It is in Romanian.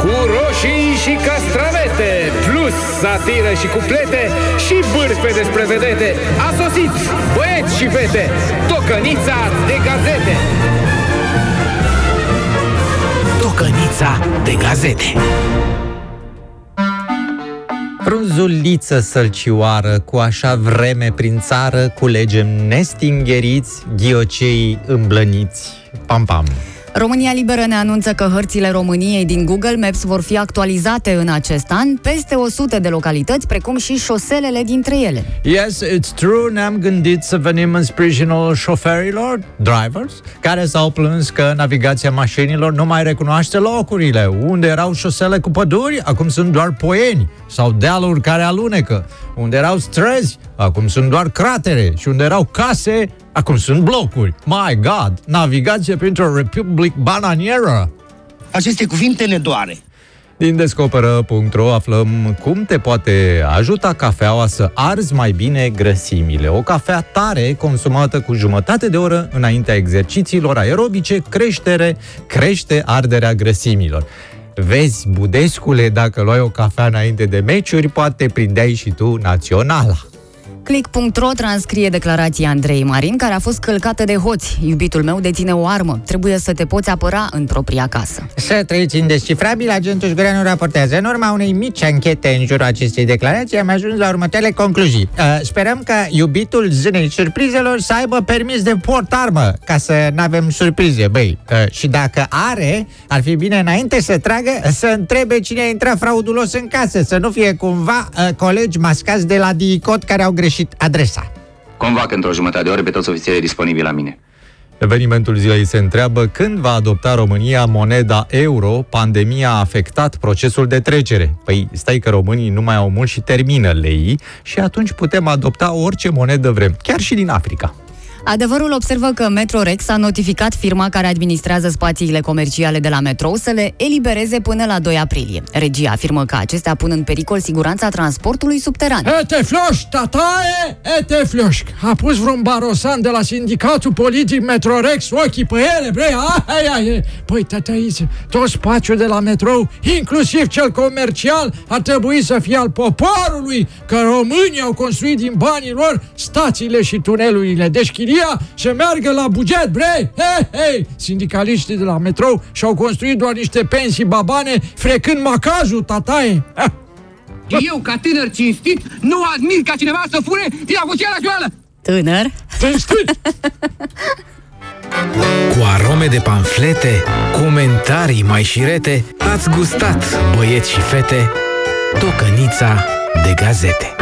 cu roșii și castravete, plus satiră și cuplete și bârfe despre vedete. A sosit băieți și fete, tocănița de gazete. Tocănița de gazete. Frunzuliță sălcioară, cu așa vreme prin țară, culegem nestingeriți, ghiocei îmblăniți. Pam, pam! România Liberă ne anunță că hărțile României din Google Maps vor fi actualizate în acest an, peste 100 de localități, precum și șoselele dintre ele. Yes, it's true, ne-am gândit să venim în sprijinul șoferilor, drivers, care s-au plâns că navigația mașinilor nu mai recunoaște locurile. Unde erau șosele cu păduri, acum sunt doar poieni sau dealuri care alunecă. Unde erau străzi, acum sunt doar cratere. Și unde erau case, acum sunt blocuri. My God, navigație printr-o Republic bananieră. Aceste cuvinte ne doare. Din Descoperă.ro aflăm cum te poate ajuta cafeaua să arzi mai bine grăsimile. O cafea tare, consumată cu jumătate de oră înaintea exercițiilor aerobice, creștere, crește arderea grăsimilor. Vezi, Budescule, dacă luai o cafea înainte de meciuri, poate prindeai și tu naționala. Click.ro transcrie declarația Andrei Marin, care a fost călcată de hoți. Iubitul meu deține o armă. Trebuie să te poți apăra în propria casă. Să trăiți indescifrabil, agentul Șgureanu raportează. În urma unei mici anchete în jurul acestei declarații, am ajuns la următoarele concluzii. Uh, sperăm că iubitul zânei surprizelor să aibă permis de port armă, ca să nu avem surprize, băi. Uh, și dacă are, ar fi bine înainte să tragă, să întrebe cine a intrat fraudulos în casă, să nu fie cumva uh, colegi mascați de la DICOT care au greșit adresa. Convac într-o jumătate de oră pe toți ofițerii disponibili la mine. Evenimentul zilei se întreabă când va adopta România moneda euro, pandemia a afectat procesul de trecere. Păi stai că românii nu mai au mult și termină lei și atunci putem adopta orice monedă vrem, chiar și din Africa. Adevărul observă că Metrorex a notificat firma care administrează spațiile comerciale de la metrou să le elibereze până la 2 aprilie. Regia afirmă că acestea pun în pericol siguranța transportului subteran. Ete floș, tataie, ete floș. A pus vreun barosan de la sindicatul politic Metrorex ochii pe ele, bre, aia, aia. Păi, tătăiță, tot spațiul de la metrou, inclusiv cel comercial, ar trebui să fie al poporului, că românii au construit din banii lor stațiile și tunelurile. Deci chiria să meargă la buget, bre! Hei, hei! Sindicaliștii de la metrou și-au construit doar niște pensii babane, frecând macajul, tataie. Ha. Eu, ca tânăr cinstit, nu admit ca cineva să fure din avuția la școală! Tânăr? Cinstit! Cu arome de panflete, comentarii mai șirete, ați gustat, băieți și fete, tocănița de gazete.